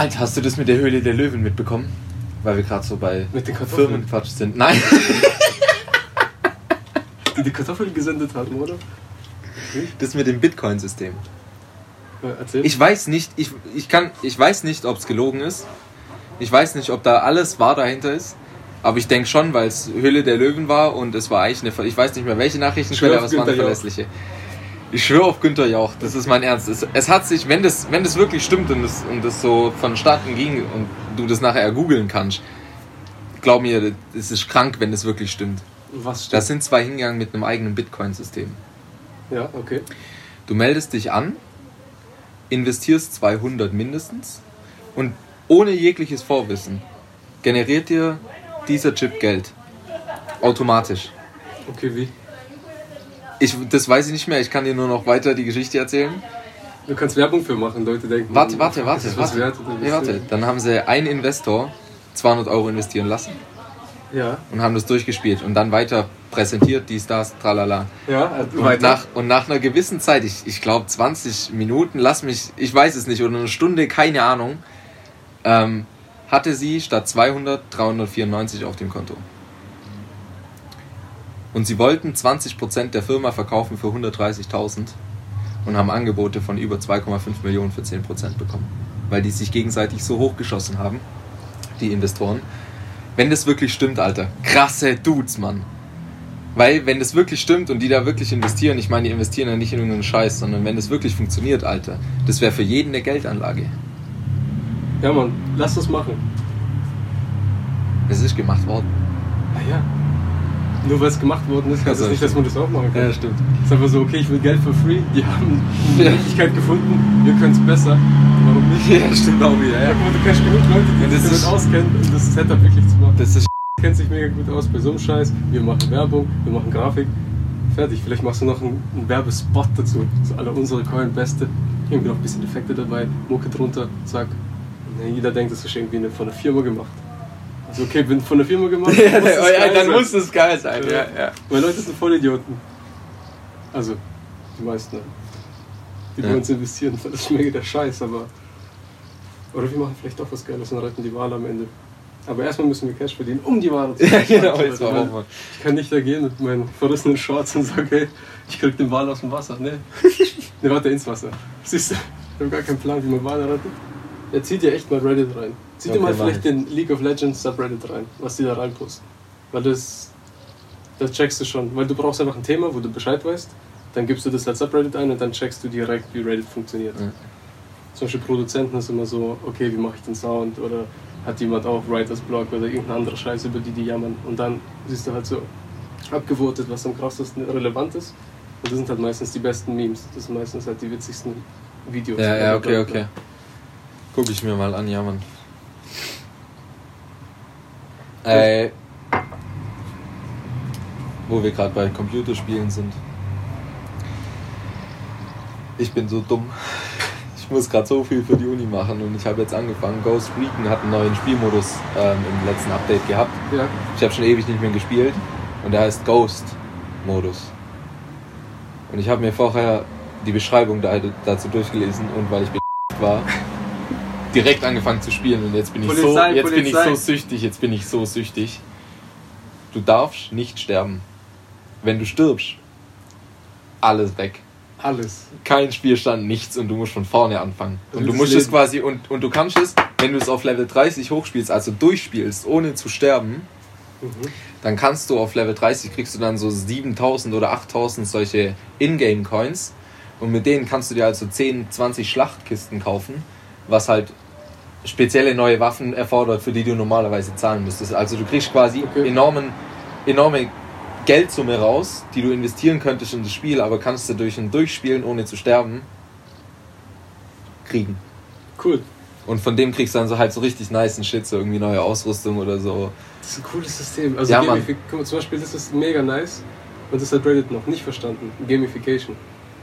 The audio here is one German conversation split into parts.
Alter, hast du das mit der Höhle der Löwen mitbekommen? Weil wir gerade so bei Mit den? Firmenquatsch sind. Nein. Die die Kartoffeln gesendet haben, oder? Das mit dem Bitcoin-System. Ja, Erzähl. Ich weiß nicht, ich, ich kann, ich weiß nicht, ob es gelogen ist. Ich weiß nicht, ob da alles wahr dahinter ist. Aber ich denke schon, weil es Höhle der Löwen war und es war eigentlich eine, ich weiß nicht mehr welche Nachrichtenquelle, aber es war eine verlässliche. Ich schwöre auf Günther Jauch, das ist mein Ernst. Es, es hat sich, wenn das, wenn das wirklich stimmt und das, und das so vonstatten ging und du das nachher googeln kannst, glaub mir, es ist krank, wenn das wirklich stimmt. Was stimmt? Da sind zwei hingegangen mit einem eigenen Bitcoin-System. ja, okay. Du meldest dich an, investierst 200 mindestens und ohne jegliches Vorwissen generiert dir dieser Chip Geld. Automatisch. Okay, wie? Ich, das weiß ich nicht mehr, ich kann dir nur noch weiter die Geschichte erzählen. Du kannst Werbung für machen, Leute denken. Warte, warte, warte, ist warte. wert, Nee, warte. Dann haben sie einen Investor 200 Euro investieren lassen Ja, und haben das durchgespielt und dann weiter präsentiert, dies, das, tralala. ja, Und weiter. nach, und nach einer gewissen Zeit, ich, ich glaube 20 Minuten, lass mich, ich weiß es nicht, oder eine Stunde, keine Ahnung, ähm, hatte sie statt 200 394 auf dem Konto. Und sie wollten 20% der Firma verkaufen für 130.000 und haben Angebote von über 2,5 Millionen für 10% bekommen. Weil die sich gegenseitig so hochgeschossen haben, die Investoren. Wenn das wirklich stimmt, Alter, krasse Dudes, Mann. Weil, wenn das wirklich stimmt und die da wirklich investieren, ich meine, die investieren ja nicht in irgendeinen Scheiß, sondern wenn das wirklich funktioniert, Alter, das wäre für jeden eine Geldanlage. Ja, Mann, lass das machen. Es ist gemacht worden. Ah ja. Nur weil es gemacht worden ist, heißt Also, das nicht, dass man das auch machen kann. stimmt. Es ist einfach so, okay, ich will Geld for free. Die haben eine Ja. Möglichkeit gefunden, wir können es besser. Warum nicht? Ja, stimmt auch wieder, Ja, du kennst genug Leute, die Ja, das sich damit auskennen, um das Setup wirklich zu machen. Das ist kennt sich mega gut aus bei so einem Scheiß. Wir machen Werbung, wir machen Grafik. Fertig. Vielleicht machst du noch einen, einen Werbespot dazu. So alle unsere Coin Beste. Irgendwie noch ein bisschen Effekte dabei. Mucke drunter, zack. Und jeder denkt, das ist irgendwie eine, von der Firma gemacht. Also okay, bin von der Firma gemacht. ja, muss ja, dann sein. muss es geil sein. Ja, ja. Weil Leute sind voll Idioten. Also, die meisten. Die wollen uns investieren, das ist mega der Scheiß, aber. Oder wir machen vielleicht auch was Geiles und retten die Wahl am Ende. Aber erstmal müssen wir Cash verdienen, um die Ware zu Ja, retten. genau, jetzt war Weil auch mal. Ich kann nicht da gehen mit meinen verrissenen Shorts und sagen, hey, ich krieg den Wal aus dem Wasser. Nee. ne, warte, ins Wasser. Siehst du, ich habe gar keinen Plan, wie man Wale rettet. Er zieht ja echt mal Reddit rein. Zieh dir mal vielleicht ich. den League of Legends Subreddit rein, was die da reinposten. Weil das, das checkst du schon. Weil du brauchst einfach ein Thema, wo du Bescheid weißt. Dann gibst du das als Subreddit ein und dann checkst du direkt, wie Reddit funktioniert. Ja. Zum Beispiel Produzenten ist immer so, okay, wie mache ich den Sound? Oder hat jemand auch Writers Blog oder irgendeine andere Scheiße, über die die jammern. Und dann siehst du halt so abgewotet, was am krassesten relevant ist. Und das sind halt meistens die besten Memes. Das sind meistens halt die witzigsten Videos. Ja, ja, okay, okay. Guck ich mir mal an, ja, Mann. Äh, wo wir gerade bei Computerspielen sind. Ich bin so dumm. Ich muss gerade so viel für die Uni machen und ich habe jetzt angefangen. Ghost Recon hat einen neuen Spielmodus ähm, im letzten Update gehabt. Ja, Ich habe schon ewig nicht mehr gespielt und der heißt Ghost Modus. Und ich habe mir vorher die Beschreibung da, dazu durchgelesen und weil ich war, direkt angefangen zu spielen und jetzt bin ich so, Polizei, jetzt bin ich Polizei. so süchtig, jetzt bin ich so süchtig. Du darfst nicht sterben. Wenn du stirbst, alles weg. alles. Kein Spielstand, nichts und du musst von vorne anfangen. Und du Das musst es quasi und, und du kannst es, wenn du es auf Level 30 hochspielst, also durchspielst, ohne zu sterben, Mhm. dann kannst du auf Level 30 kriegst du dann so 7000 oder 8000 solche Ingame Coins und mit denen kannst du dir also 10, 20 Schlachtkisten kaufen, was halt spezielle neue Waffen erfordert, für die du normalerweise zahlen müsstest. Also du kriegst quasi Okay. enormen, enorme Geldsumme raus, die du investieren könntest in das Spiel, aber kannst du durch ein Durchspielen ohne zu sterben kriegen. Cool. Und von dem kriegst du dann so halt so richtig nice Shit, so irgendwie neue Ausrüstung oder so. Das ist ein cooles System. Also Ja, Mann. Gamifi- guck mal, zum Beispiel, das ist mega nice und das hat Reddit noch nicht verstanden. Gamification.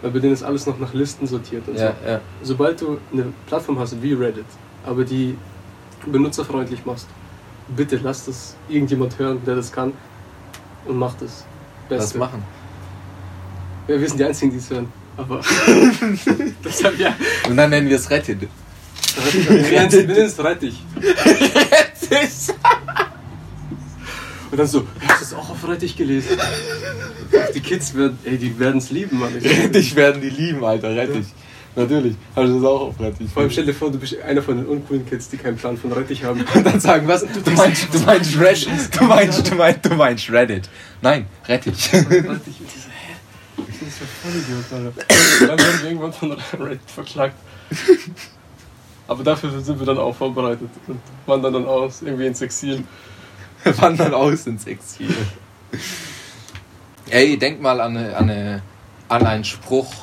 Weil bei denen ist alles noch nach Listen sortiert und Ja, so. ja. Sobald du eine Plattform hast wie Reddit, aber die benutzerfreundlich machst, bitte lass das irgendjemand hören, der das kann und macht es. Das machen. Ja, wir sind die Einzigen, die es hören. Aber deshalb ja. Und dann nennen wir es Reddit. es Rettich. Wir nennen es- wir. Und dann so, hast du es auch auf Rettich gelesen? Die Kids werden, ey, die werden es lieben, Mann. Rettich werden die lieben, Alter. Rettich. Natürlich. Habe ich das auch auf Rettich. Vor allem stell dir vor, du bist einer von den uncoolen Kids, die keinen Plan von Rettich haben. Und dann sagen, was? Du meinst, du meinst Reddit. Du meinst, du meinst, du meinst Reddit. Nein, ist das für Vollidiot, Alter? Dann werden wir irgendwann von Reddit verklagt. Aber dafür sind wir dann auch vorbereitet und wandern dann aus, irgendwie ins Exil. Wandern aus ins Exil. Ey, denk mal an, eine, an, eine, an einen Spruch,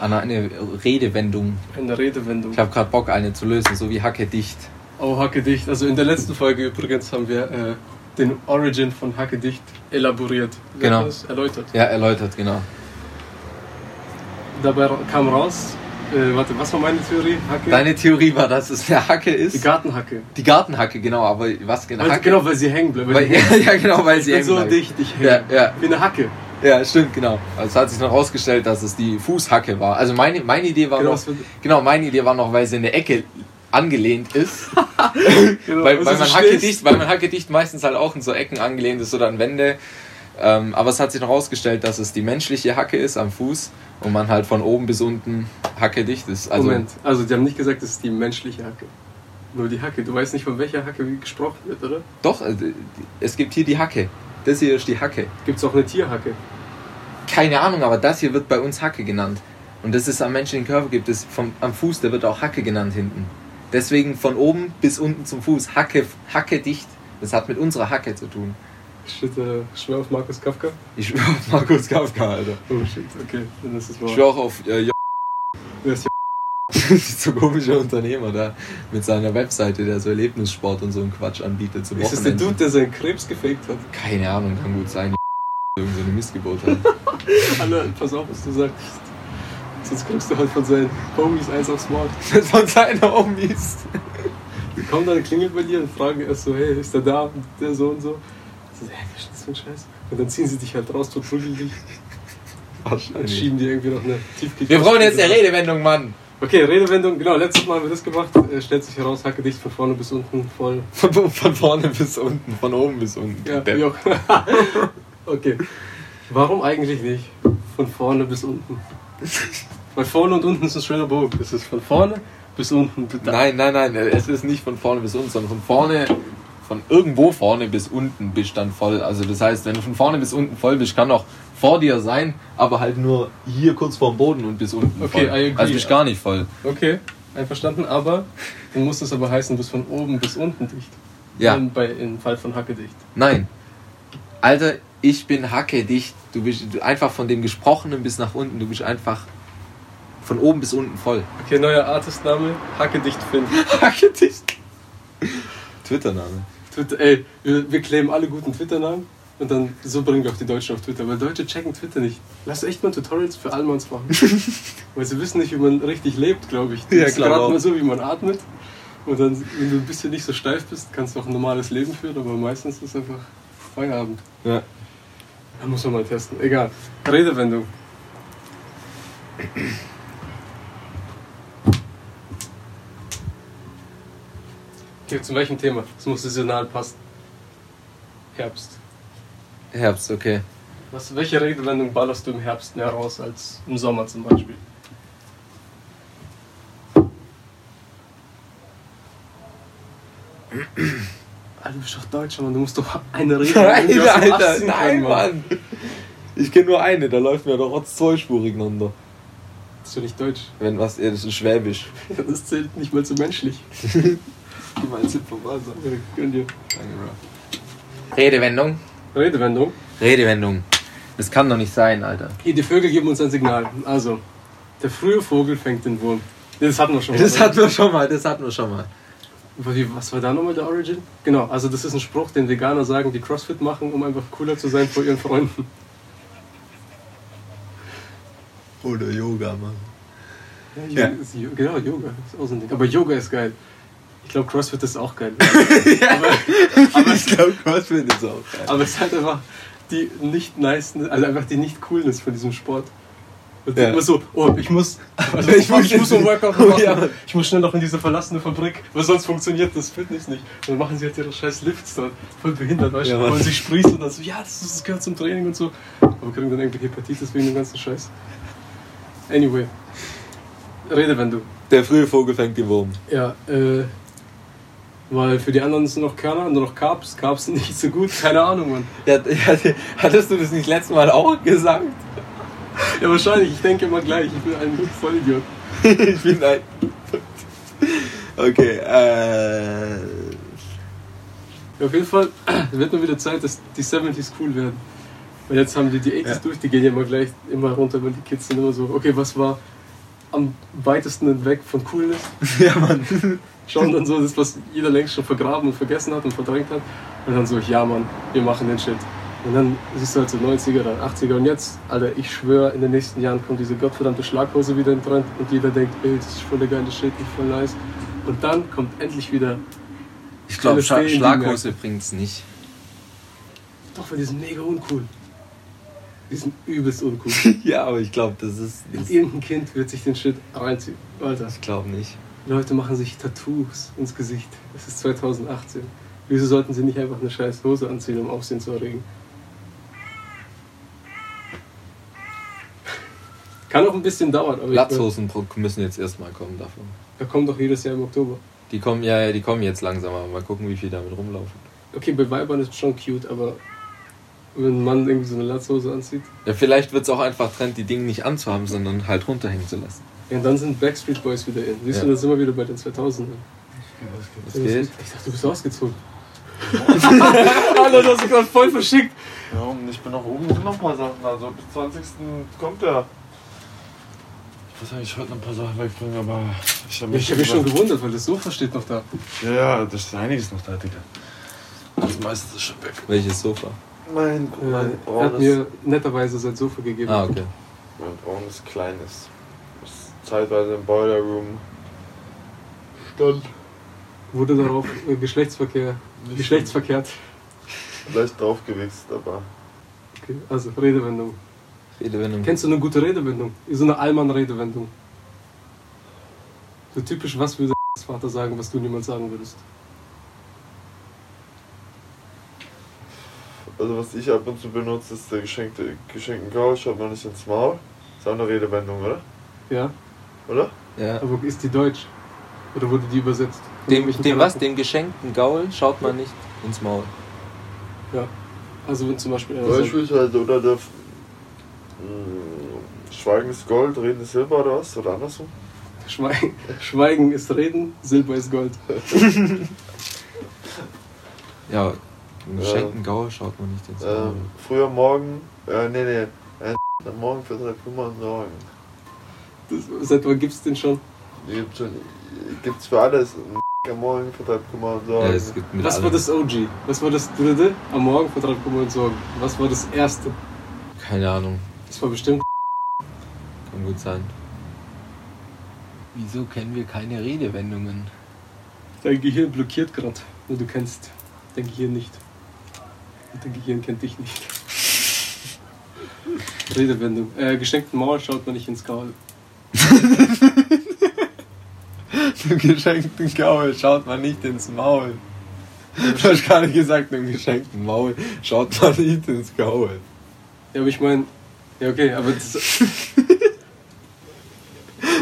an eine Redewendung. Eine Redewendung. Ich habe gerade Bock, eine zu lösen, so wie Hacke dicht. Oh, Hacke dicht. Also in der letzten Folge übrigens haben wir äh, den Origin von Hacke dicht elaboriert. Wie Genau. Erläutert. Ja, erläutert, genau. Dabei kam raus, äh, warte, was war meine Theorie? Hacke? Deine Theorie war, dass es eine Hacke ist. die Gartenhacke. Die Gartenhacke, genau, aber was genau? Weil, Hacke? genau, weil sie hängen bleibt. Weil, ja, ja, genau, weil sie hängen so bleibt. dicht, ich Ja, hänge. ja. Wie eine Hacke. Ja, stimmt, genau. Also es hat sich noch rausgestellt, dass es die Fußhacke war. Also meine, meine Idee war Genau, noch, genau, meine Idee war noch, weil sie in der Ecke angelehnt ist. Genau, weil, weil, man Hacke dicht, weil man Hacke dicht meistens halt auch in so Ecken angelehnt ist oder an Wände. Ähm, aber es hat sich noch rausgestellt, dass es die menschliche Hacke ist am Fuß und man halt von oben bis unten Hacke dicht ist. Also Moment, also die haben nicht gesagt, es ist die menschliche Hacke. Nur die Hacke. Du weißt nicht, von welcher Hacke gesprochen wird, oder? doch, also, es gibt hier die Hacke. Das hier ist die Hacke. Gibt es auch eine Tierhacke? Keine Ahnung, aber das hier wird bei uns Hacke genannt. Und das ist am menschlichen Körper gibt es vom, am Fuß, der wird auch Hacke genannt hinten. Deswegen von oben bis unten zum Fuß Hacke, Hacke dicht. Das hat mit unserer Hacke zu tun. Shit, äh, schwör auf Markus Kafka? Ich schwöre auf Markus Kafka, Alter. Oh shit, okay, dann ist es wahr. Ich schwöre auch auf äh, J- Wer ist so komischer Unternehmer da mit seiner Webseite, der so Erlebnissport und so einen Quatsch anbietet zum? Ist das der. Dude, der seinen Krebs gefaked hat? Keine Ahnung, kann gut sein. Irgend so eine Missgeburt hat. Alle, pass auf, was du sagst. Sonst kriegst du halt von seinen Homies eins aufs Maul. Von seinen Homies. Die kommen dann, klingeln bei dir und fragen erst so, hey, ist der da? Und der so und so. So, hä, was ist das für ein Scheiß? Und dann ziehen sie dich halt raus, tot prügeln dich. Dann Wahrscheinlich. schieben die irgendwie noch eine Tiefkühl. Wir brauchen jetzt eine Redewendung, Mann. Okay, Redewendung, genau, letztes Mal haben wir das gemacht. Äh, stellt sich heraus, Hacke dicht von vorne bis unten voll. Von, von vorne bis unten, von oben bis unten. Ja, wie auch. okay. Warum eigentlich nicht? Von vorne bis unten. Weil vorne und unten ist ein schöner Bogen. Es ist von vorne bis unten. Nein, nein, nein, es ist nicht von vorne bis unten, sondern von vorne, von irgendwo vorne bis unten bist dann voll. Also das heißt, wenn du von vorne bis unten voll bist, kann auch vor dir sein, aber halt nur hier kurz vorm Boden und bis unten Okay, voll. Also bist gar nicht voll. Okay, einverstanden, aber dann muss es aber heißen, du bist von oben bis unten dicht. Ja. In, bei, Im Fall von Hacke dicht. Nein. Alter, ich bin hacke dicht. Du bist du, einfach von dem Gesprochenen bis nach unten. Du bist einfach von oben bis unten voll. Okay, neuer Artistname, Hacke dicht Finn. Hacke dicht. Twitter-Name. Twitter, ey, wir, wir claimen alle guten Twitter-Namen und dann so bringen wir auch die Deutschen auf Twitter, weil Deutsche checken Twitter nicht. Lass echt mal Tutorials für Allmanns machen. weil sie wissen nicht, wie man richtig lebt, glaube ich. Die Ja, gerade mal so, wie man atmet. Und dann, wenn du ein bisschen nicht so steif bist, kannst du auch ein normales Leben führen, aber meistens ist es einfach Feierabend. Ja. Da muss man mal testen. Egal. Redewendung. Okay, zu welchem Thema? Es muss saisonal passen. Herbst. Herbst, okay. Was, welche Redewendung ballerst du im Herbst mehr raus als im Sommer zum Beispiel? Alter, du bist doch Deutscher, Mann. Du musst doch eine Redewendung dem Ast ziehen können, Mann. Ich kenne nur eine, da läuft mir doch trotz zweispurig einander. Das ist doch nicht Deutsch. Wenn was, ja, das ist Schwäbisch. Das zählt nicht mal so menschlich. Gib mal einen Zip vom Wasser. Ja, gönn dir. Danke, Bro. Redewendung. Redewendung. Redewendung. Das kann doch nicht sein, Alter. Hier, die Vögel geben uns ein Signal. Also, der frühe Vogel fängt den Wurm. Das hatten wir schon mal. Das hatten wir schon mal, das hatten wir schon mal. Was war da nochmal der Origin? Genau, also das ist ein Spruch, den Veganer sagen, die CrossFit machen, um einfach cooler zu sein vor ihren Freunden. Oder Yoga, Mann. Ja, Ja. Genau, Yoga ist auch so ein Ding. Aber Yoga ist geil. Ich glaube, CrossFit ist auch geil. aber, aber, ich glaube, CrossFit ist auch geil. aber es ist halt einfach die nicht nice, also einfach die nicht Coolness von diesem Sport. Und Ja. immer so, oh, ich muss, also Ich ich, muss, ich muss ein Workout Oh, machen. ja. Ich muss schnell noch in diese verlassene Fabrik, weil sonst funktioniert das Fitness nicht. Und dann machen sie halt ihre scheiß Lifts dort. Voll behindert, weißt du? Ja, wollen sich sprießen und dann so, ja, das, das gehört zum Training und so. Aber kriegen dann irgendwie Hepatitis wegen dem ganzen Scheiß. Anyway. Rede, wenn du. Der frühe Vogel fängt den Wurm. Ja, äh. Weil für die anderen sind noch Körner, nur noch Carbs. Carbs sind nicht so gut, keine Ahnung, Mann. Ja, ja, hattest du das nicht letztes Mal auch gesagt? Ja, wahrscheinlich, ich denke immer gleich, ich bin ein Vollidiot. ich bin ein. Okay, äh. Ja, auf jeden Fall wird mal wieder Zeit, dass die 70s cool werden. Weil jetzt haben die die 80s Ja. durch, die gehen ja immer gleich immer runter, weil die Kids sind immer so, okay, was war am weitesten weg von Coolness? Ja, Mann. Schauen dann so das, was jeder längst schon vergraben und vergessen hat und verdrängt hat. Und dann so, ja Mann, wir machen den Shit. Und dann siehst du halt so 90er, dann 80er und jetzt, Alter, ich schwöre, in den nächsten Jahren kommt diese gottverdammte Schlaghose wieder in Trend und jeder denkt, ey, das ist voll der geile Shit, ich voll nice. Und dann kommt endlich wieder, Ich glaube, Schla Schlaghose bringt's nicht. doch, weil die sind mega uncool. Die sind übelst uncool. Ja, aber ich glaube, das ist. Das Irgendein Kind wird sich den Shit reinziehen. Alter, ich glaube nicht. Leute machen sich Tattoos ins Gesicht. Es ist 2018. Wieso sollten sie nicht einfach eine scheiß Hose anziehen, um Aufsehen zu erregen? Kann auch ein bisschen dauern, aber ich, Latzhosen pro- müssen jetzt erstmal kommen davon. da kommt doch jedes Jahr im Oktober. Die kommen ja, ja, die kommen jetzt langsam, aber mal gucken, wie viel damit rumlaufen. Okay, bei Weibern ist es schon cute, aber wenn ein Mann irgendwie so eine Latzhose anzieht, Ja, vielleicht wird es auch einfach Trend, die Dinge nicht anzuhaben, sondern halt runterhängen zu lassen. ja, und dann sind Backstreet Boys wieder in. Siehst Ja. du, das sind wir wieder bei den 2000ern. Was geht? Ich dachte, du bist ausgezogen. Alter, du hast dich gerade voll verschickt. Ja, und ich bin noch oben, sind noch ein paar Sachen. Also bis 20. kommt er. Ich weiß nicht, ich heute noch ein paar Sachen wegbringen, aber ich habe Ja, ich habe mich schon gewundert, weil das Sofa steht noch da. Ja, ja, das ist einiges noch da, Digga. Das meiste ist schon weg. Welches Sofa? Mein, Äh, mein er hat braunes, mir netterweise sein Sofa gegeben. Ah, okay. mein braunes kleines. Das zeitweise im Boiler Room stand. Wurde darauf äh, Geschlechtsverkehr, Nicht Geschlechtsverkehrt. Leicht draufgewichst, aber Okay, also Redewendung. Redewendung. Kennst du eine gute Redewendung? So eine Allmann-Redewendung. So typisch, was würde der Vater sagen, was du niemals sagen würdest. Also was ich ab und zu benutze, ist der geschenkte, geschenkten Gaul, schaut man nicht ins Maul. Ist auch eine Redewendung, oder? Ja, Oder? Ja. aber ist die deutsch? Oder wurde die übersetzt? Dem, dem was? Dem geschenkten Gaul schaut man nicht ins Maul. Ja. Also wenn zum Beispiel einer sagt, Beispielsweise, oder der. Mh, Schweigen ist Gold, Reden ist Silber oder was? Oder andersrum? Schweigen, Schweigen ist Reden, Silber ist Gold. Ja, dem geschenkten Gaul schaut man nicht ins. Ähm, früher morgen, äh, nee, nee, äh, am Morgen vertreibt Kummer und Sorgen. Das, seit wann gibt's den schon? Die Gibt's, schon, gibt's für alles. Am Morgen vertreibt Kummer und Sorgen. ja, es gibt mit Was allem. war das OG? Was war das dritte? Am Morgen vertreibt Kummer und Sorgen. Was war das erste? Keine Ahnung. Das war bestimmt. Kann gut sein. Wieso kennen wir keine Redewendungen? Dein Gehirn blockiert gerade. Nur du kennst dein Gehirn nicht. Dein Gehirn kennt dich nicht. Redewendung. Äh, geschenkten Maul schaut man nicht ins Gaul. Dem geschenkten Gaul schaut man nicht ins Maul. Du hast gerade gesagt, dem geschenkten Maul schaut man nicht ins Gaul. Ja, aber ich meine. Ja, okay, aber das.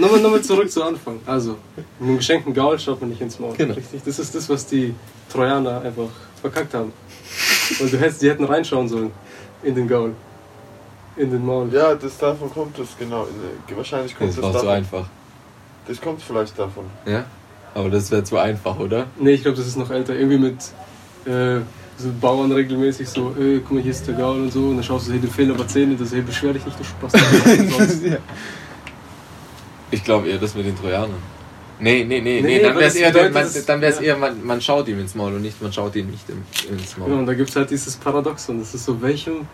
nochmal, nochmal zurück zu Anfang. Also, mit dem geschenkten Gaul schaut man nicht ins Maul. Genau. Richtig? Das ist das, was die Trojaner einfach verkackt haben. Und du hättest, die hätten reinschauen sollen. In den Gaul. In den Maul. Ja, das davon kommt es, genau. In- Wahrscheinlich kommt Das das, war zu davon. einfach. Das kommt vielleicht davon. Ja? Aber das wäre zu einfach, oder? Nee, ich glaube, das ist noch älter. Irgendwie mit äh, so Bauern regelmäßig so, ey, guck mal, hier ist der Gaul und so. Und dann schaust du, hey, dir fehlen aber Zähne. Das hey, beschwer dich nicht, du Spaß. ich glaube eher das mit den Trojanern. Nee, nee, nee, nee, Nee, dann wäre es eher, bedeutet, man, dann wär's ja. eher man, man schaut ihm ins Maul und nicht, man schaut ihm nicht ins Maul. Genau, und da gibt es halt dieses Paradoxon. Das ist so, welchem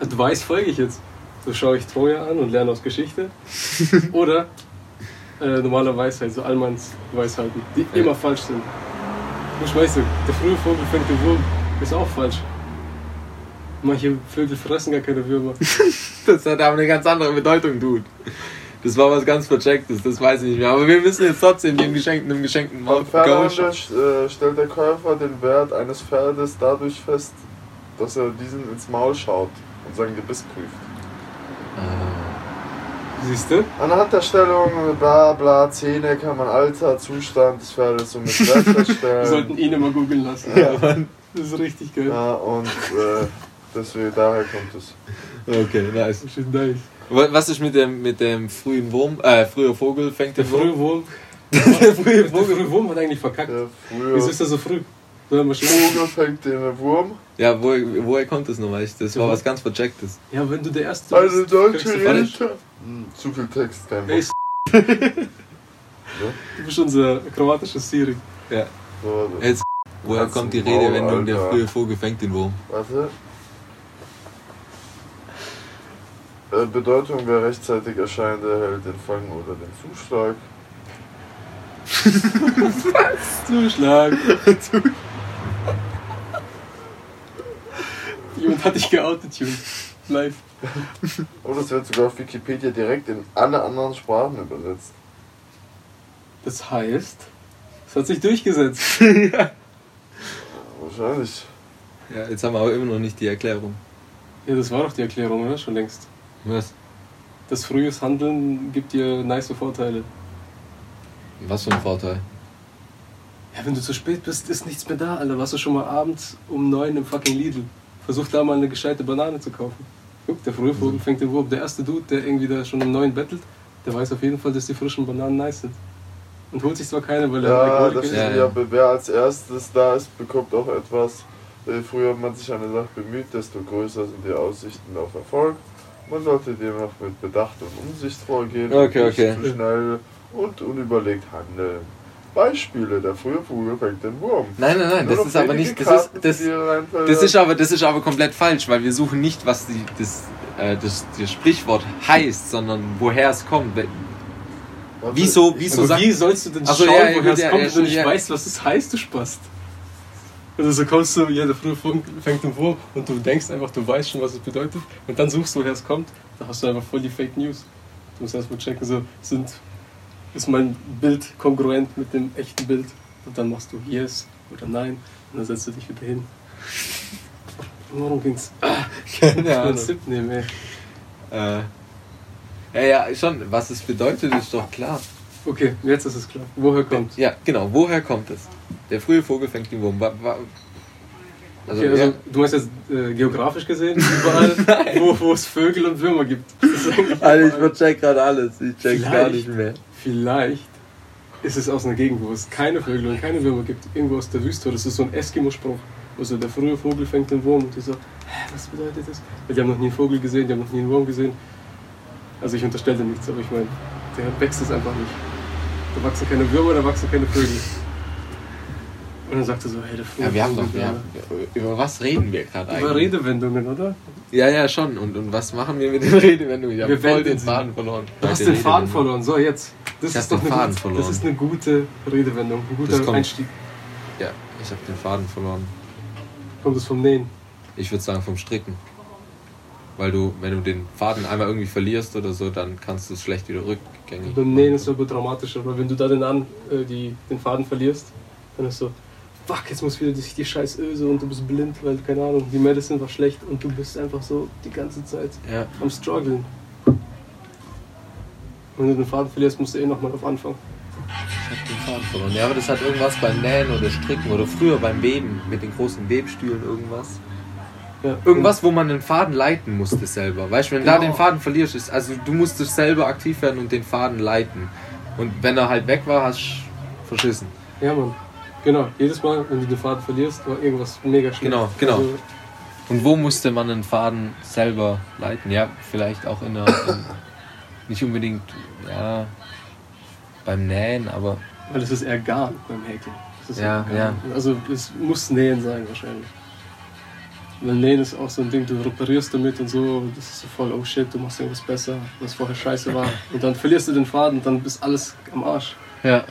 Advice folge ich jetzt? So schaue ich Troja an und lerne aus Geschichte. Oder äh, normale Weisheit, so Allmanns Weisheiten, die Ja. immer falsch sind. Du weißt du, der frühe Vogel fängt den Wurm, ist auch falsch. Manche Vögel fressen gar keine Würmer. Das hat aber eine ganz andere Bedeutung, Dude. Das war was ganz Verchecktes, das weiß ich nicht mehr. Aber wir müssen jetzt trotzdem dem geschenkten, dem geschenkten Pferdehandel äh, stellt der Käufer den Wert eines Pferdes dadurch fest, dass er diesen ins Maul schaut und sein Gebiss prüft. Siehst du? Anhand der Stellung, bla bla, Zähne kann man Alter, Zustand des Pferdes somit Wert Wir feststellen. sollten ihn immer googeln lassen. Ja, Mann. Das ist richtig geil. Ja, und äh, deswegen, daher kommt es. Okay, nice. Ist nice. Wa- Was ist mit dem, mit dem frühen Wurm, äh, früher Vogel fängt Der den frühe Wurm? Wurm. Der Der frühe Vogel. frühe Wurm hat eigentlich verkackt. Der Wieso ist er so früh? Vogel fängt den Wurm. Ja, wo, woher kommt das nochmal? Ich- Das war was ganz Verchecktes. Ja, wenn du der Erste bist, deutsche kriegst du Rede. falsch. Rede. Hm, zu viel Text, kein Ey, Bock. Du bist unser kroatisches Siri. Ja. Jetzt, woher kommt die Redewendung, der frühe Vogel fängt den Wurm? Warte. Äh, Bedeutung, wer rechtzeitig erscheint, erhält den Fang oder den Zuschlag. Zuschlag. Jemand hat dich geoutet, Junge. Live. Und es wird sogar auf Wikipedia direkt in alle anderen Sprachen übersetzt. Das heißt, es hat sich durchgesetzt. Wahrscheinlich. Ja, jetzt haben wir aber immer noch nicht die Erklärung. Ja, das war doch die Erklärung, oder? Schon längst. Was? Das frühes Handeln gibt dir nice Vorteile. Was für ein Vorteil? Ja, wenn du zu spät bist, ist nichts mehr da, Alter. Warst du schon mal abends um neun im fucking Lidl? Versuch da mal eine gescheite Banane zu kaufen. Guck, der frühe Vogel fängt den Wurm. Der erste Dude, der irgendwie da schon um neun bettelt, der weiß auf jeden Fall, dass die frischen Bananen nice sind. Und holt sich zwar keine, weil er Ja, das ist. Ja, ja, ja. wer als erstes da ist, bekommt auch etwas. Äh, Früher man sich eine Sache bemüht, desto größer sind die Aussichten auf Erfolg. Man sollte demnach mit Bedacht und Umsicht vorgehen Okay, und nicht okay. zu schnell und unüberlegt handeln. Beispiele, der frühe Vogel fängt den Wurm. Nein, nein, nein, Nur das ist aber nicht. Das Karten ist, das, das, ist aber, das ist aber komplett falsch, weil wir suchen nicht, was die, das, äh, das, das Sprichwort heißt, sondern woher es kommt. Warte, Wieso, wieso sagt. wie sollst du denn Ach so, schauen, ja, woher es ja, kommt, wenn du nicht ja. weißt, was es heißt, du Spast? Also so kommst du, ja, der frühe Vogel fängt Wurm und du denkst einfach, du weißt schon, was es bedeutet und dann suchst du, woher es kommt, da hast du einfach voll die Fake News. Du musst erstmal checken, so, sind, ist mein Bild kongruent mit dem echten Bild und dann machst du Yes oder Nein und dann setzt du dich wieder hin. Worum ging's? Ah, Keine ich Ahnung. Sip nehmen, ey. Äh, ja, ja, schon. Was es bedeutet, ist doch klar. Okay, jetzt ist es klar. Woher kommt? Ja, genau. Woher kommt es? Der frühe Vogel fängt den Wurm. Wa- wa- Also, Okay, also, ja, du meinst jetzt äh, geografisch gesehen, überall, wo, wo es Vögel und Würmer gibt. Das ist eigentlich Alter, ich überall. vercheck gerade alles. Ich check's gar Vielleicht. nicht mehr. Vielleicht ist es aus einer Gegend, wo es keine Vögel und keine Würmer gibt. Irgendwo aus der Wüste. Das ist so ein Eskimo-Spruch. Also der frühe Vogel fängt den Wurm und die so, hä, was bedeutet das? Weil die haben noch nie einen Vogel gesehen, die haben noch nie einen Wurm gesehen. Also ich unterstelle dir nichts, aber ich meine, der wächst es einfach nicht. Da wachsen keine Würmer, da wachsen keine Vögel. Und dann sagt er so, hey, der frühe Ja, wir haben Vogel, doch. Ja, über was reden wir gerade eigentlich? Über Redewendungen, oder? Ja, ja, schon. Und, und was machen wir mit den Redewendungen? Ich habe Wir voll den. Faden verloren. Du hast den den Faden verloren. So, jetzt. Das Ich ist doch den eine Faden gute, verloren. Das ist eine gute Redewendung, ein guter. Einstieg. Ja, ich habe den Faden verloren. Kommt es vom Nähen? Ich würde sagen vom Stricken. Weil du, wenn du den Faden einmal irgendwie verlierst oder so, dann kannst du es schlecht wieder rückgängig Beim Nähen machen. ist es aber dramatischer, weil wenn du da den, an, äh, die, den Faden verlierst, dann ist so, fuck, jetzt muss wieder sich die scheiß Öse und du bist blind, weil, keine Ahnung, die Medicine war schlecht und du bist einfach so die ganze Zeit Ja, am struggeln. Wenn du den Faden verlierst, musst du eh nochmal auf Anfang. ich habe den Faden verloren. Ja, aber das hat irgendwas beim Nähen oder Stricken oder früher beim Weben mit den großen Webstühlen irgendwas. Ja. Irgendwas, wo man den Faden leiten musste selber. Weißt du, wenn du da Genau. den Faden verlierst, ist, also du musstest selber aktiv werden und den Faden leiten. Und wenn er halt weg war, hast du verschissen. Ja, Mann. Genau, jedes Mal, wenn du den Faden verlierst, war irgendwas mega schlimm. Genau, genau. Also, Und wo musste man den Faden selber leiten? Ja, vielleicht auch in der. In, nicht unbedingt, ja, beim Nähen, aber. weil es ist eher Garn beim Häkeln. Ja, Garn. Also es muss Nähen sein wahrscheinlich. Weil Nähen ist auch so ein Ding, du reparierst damit und so, das ist so voll, oh shit, du machst irgendwas besser, was vorher scheiße war. Und dann verlierst du den Faden und dann bist alles am Arsch. Ja.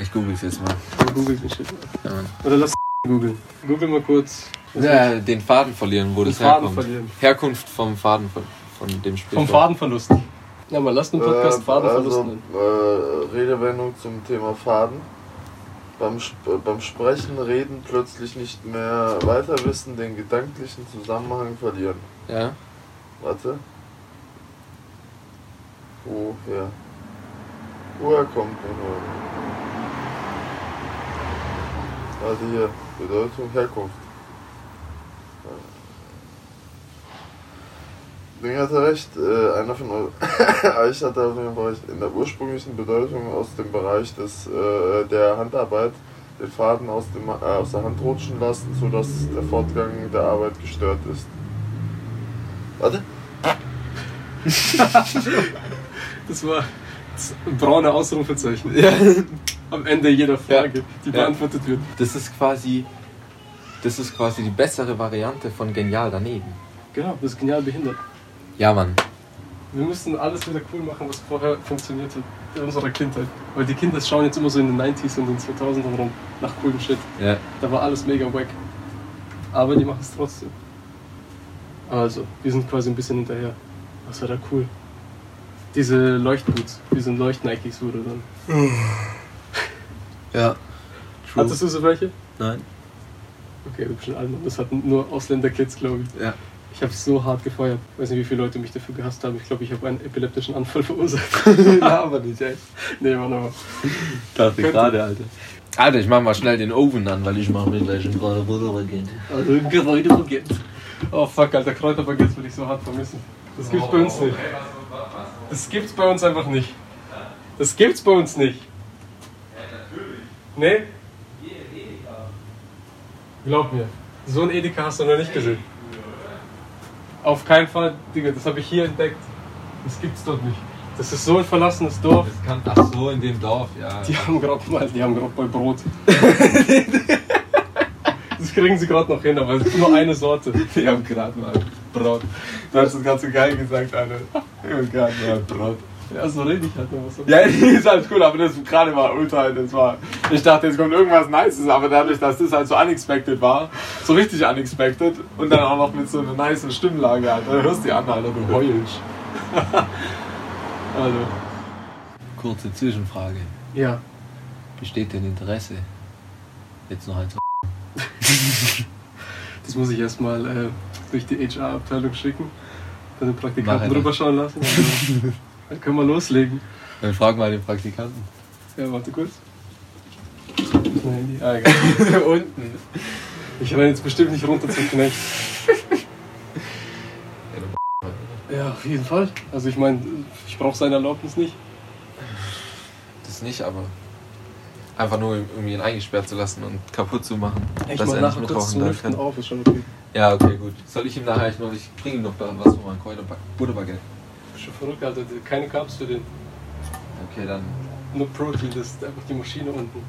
Ich google es jetzt mal. Dann google den Shit. Ja, Mann. Oder lass googeln. Google mal kurz Ja, den Faden verlieren, wo Den das Faden herkommt. verlieren. Herkunft vom Faden von, von dem Sprichwort. Vom Fadenverlust. Ja, mal lass den Podcast Äh, Fadenverlust also, nennen. äh, Redewendung zum Thema Faden. Beim, beim Sprechen, Reden plötzlich nicht mehr weiter wissen, den gedanklichen Zusammenhang verlieren. Ja? Warte. Woher? Woher kommt der nur? Warte hier, Bedeutung, Herkunft. Ding hatte recht, äh, einer von euch hatte auf jeden Fall recht. In der ursprünglichen Bedeutung aus dem Bereich des, äh, der Handarbeit den Faden aus, dem, äh, aus der Hand rutschen lassen, sodass der Fortgang der Arbeit gestört ist. Warte. Das war das braune Ausrufezeichen. Ja. Am Ende jeder Frage, die Ja. beantwortet wird. Das ist quasi. Das ist quasi die bessere Variante von genial daneben. Genau, das ist genial behindert. Ja, Mann. Wir müssen alles wieder cool machen, was vorher funktioniert hat in unserer Kindheit. Weil die Kinder schauen jetzt immer so in den 90s und den 2000ern rum nach coolen Shit. Ja. Da war alles mega wack. Aber die machen es trotzdem. Also, wir sind quasi ein bisschen hinterher. Was war da cool? Diese Leuchtboots, diese Leucht-Nikes wurde dann. Ja. Hattest du so welche? Nein. Okay, du bist schon alt. Das hatten nur Ausländer-Kids, glaube ich. Ja. Ich habe so hart gefeuert. Ich weiß nicht, wie viele Leute mich dafür gehasst haben. Ich glaube, ich habe einen epileptischen Anfall verursacht. ja, aber nicht echt. nee, Mann, aber. Dachte gerade, Alter. Alter, ich mach mal schnell den Ofen an, weil ich mache mir gleich ein Kräuterbaguette. Also ein Kräuterbaguette. Oh fuck, Alter, Kräuterbaguette würde ich so hart vermissen. Das gibt's bei uns nicht. Das gibt's bei uns einfach nicht. Das gibt's bei uns nicht. Nee? Glaub mir. So ein Edeka hast du noch nicht gesehen. Auf keinen Fall, Digga, das habe ich hier entdeckt. Das gibt's dort nicht. Das ist so ein verlassenes Dorf. Das kann, ach so, in dem Dorf, ja. Die haben gerade mal, die haben gerade mal Brot. das kriegen sie gerade noch hin, aber es ist nur eine Sorte. Die haben gerade mal Brot. Du hast das ganz so geil gesagt, Alter. Die haben gerade mal Brot. Ja, so rede ich halt noch was. Ja, ist alles cool, aber das gerade war ultra, das war. Ich dachte, jetzt kommt irgendwas Nices, aber dadurch, dass das halt so unexpected war, so richtig unexpected und dann auch noch mit so einer nice Stimmlage, Alter, du hörst die an, Alter, du heulst. Also, Kurze Zwischenfrage. ja. Besteht denn Interesse? Jetzt noch eins. Das muss ich erstmal äh, durch die HR-Abteilung schicken. Dann den Praktikanten drüber schauen lassen. Dann, können wir loslegen. Dann frag mal den Praktikanten. Ja, warte kurz. Mein Handy. Ah, egal. Unten. Ich renne jetzt bestimmt nicht runter zum Knecht. Ja, auf jeden Fall. Also ich meine, ich brauche seine Erlaubnis nicht. Das nicht, aber. Einfach nur irgendwie ihn eingesperrt zu lassen und kaputt zu machen. Ich dass mach er nicht nachher kurz mitrauchen zum. Lüften auf, ist schon okay. Ja, okay, gut. Soll ich ihm nachher echt noch. Ich bringe ihm noch was von meinem. Butterbaguette. Schon verrückt, Alter. Keine Carbs für den. Okay, dann. Nur Protein, das ist einfach die Maschine unten.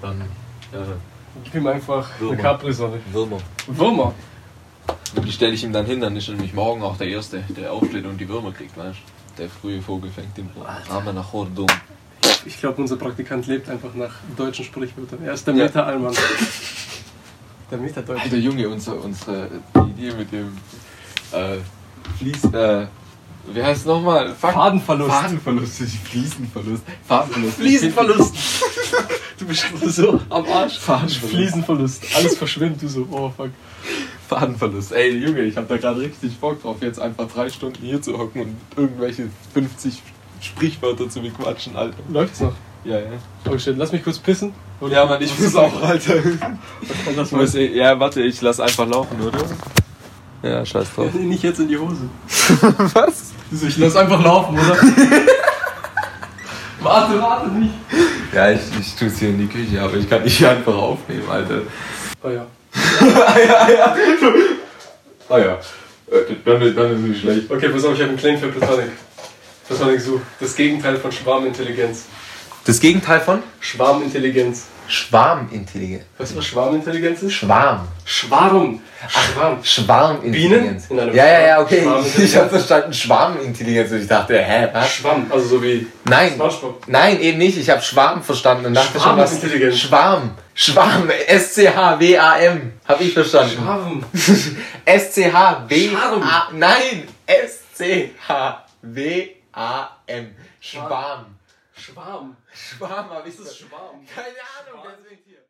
Dann. Ja, Gib ihm einfach Würmer. eine Capri-Sonne. Würmer. Würmer. Und die stelle ich ihm dann hin, dann ist er nämlich morgen auch der Erste, der aufsteht und die Würmer kriegt, weißt du? Der frühe Vogel fängt den Rahmen nach Hordung. Ich glaube, unser Praktikant lebt einfach nach deutschen Sprichwörtern. Er ist der Ja. Meta-Allmann. Der Meta-Deutsche. Der Junge, unsere, unsere die Idee mit dem äh, Fließ, äh, wie heißt es nochmal? Fadenverlust. Fadenverlust, nicht Fliesenverlust. Fadenverlust. Fliesenverlust. Du bist einfach so am Arsch. Fadenverlust. Fliesenverlust. Alles verschwimmt, du so, oh fuck. Fadenverlust. Ey, Junge, ich hab da gerade richtig Bock drauf, jetzt einfach drei Stunden hier zu hocken und irgendwelche 50 Sprichwörter zu bequatschen, Alter. Läuft's noch? Ja, ja. Oh shit, lass mich kurz pissen. Ja, Mann, ich muss auch, Alter. Eh- ja, warte, ich lass einfach laufen, oder? Ja, scheiß drauf. Nicht jetzt in die Hose. Was? So, ich lass einfach laufen, oder? warte, warte nicht. Ja, ich, ich tu's hier in die Küche, aber ich kann nicht hier einfach aufnehmen, Alter. Oh ja. ah ja, ja. Ah ja. Äh, Dann, ist- ist nicht schlecht. Okay, pass auf, ich habe einen Claim für Platonic. Platonic so. Das Gegenteil von Schwarmintelligenz. Das Gegenteil von? Schwarmintelligenz. Schwarmintelligenz. Weißt du, was Schwarmintelligenz ist? Schwarm. Schwarm. Schwarm. Schwarmintelligenz. Bienen Ja, ja, ja, okay. Ich habe verstanden Schwarmintelligenz und ich dachte, hä, was? Schwamm, also so wie Nein, Spongebob. nein, eben nicht. Ich habe Schwarm verstanden und dachte schon was. Schwarmintelligenz. Schwarm. Schwarm. S-C-H-W-A-M. Habe ich verstanden. Schwarm. S-C-H-W-A... Schwarm. Nein. S-C-H-W-A-M. Schwarm. Schwarm. Schwarm habe ich Das ist Schwarm. Keine Ahnung. Schwarm. deswegen hier.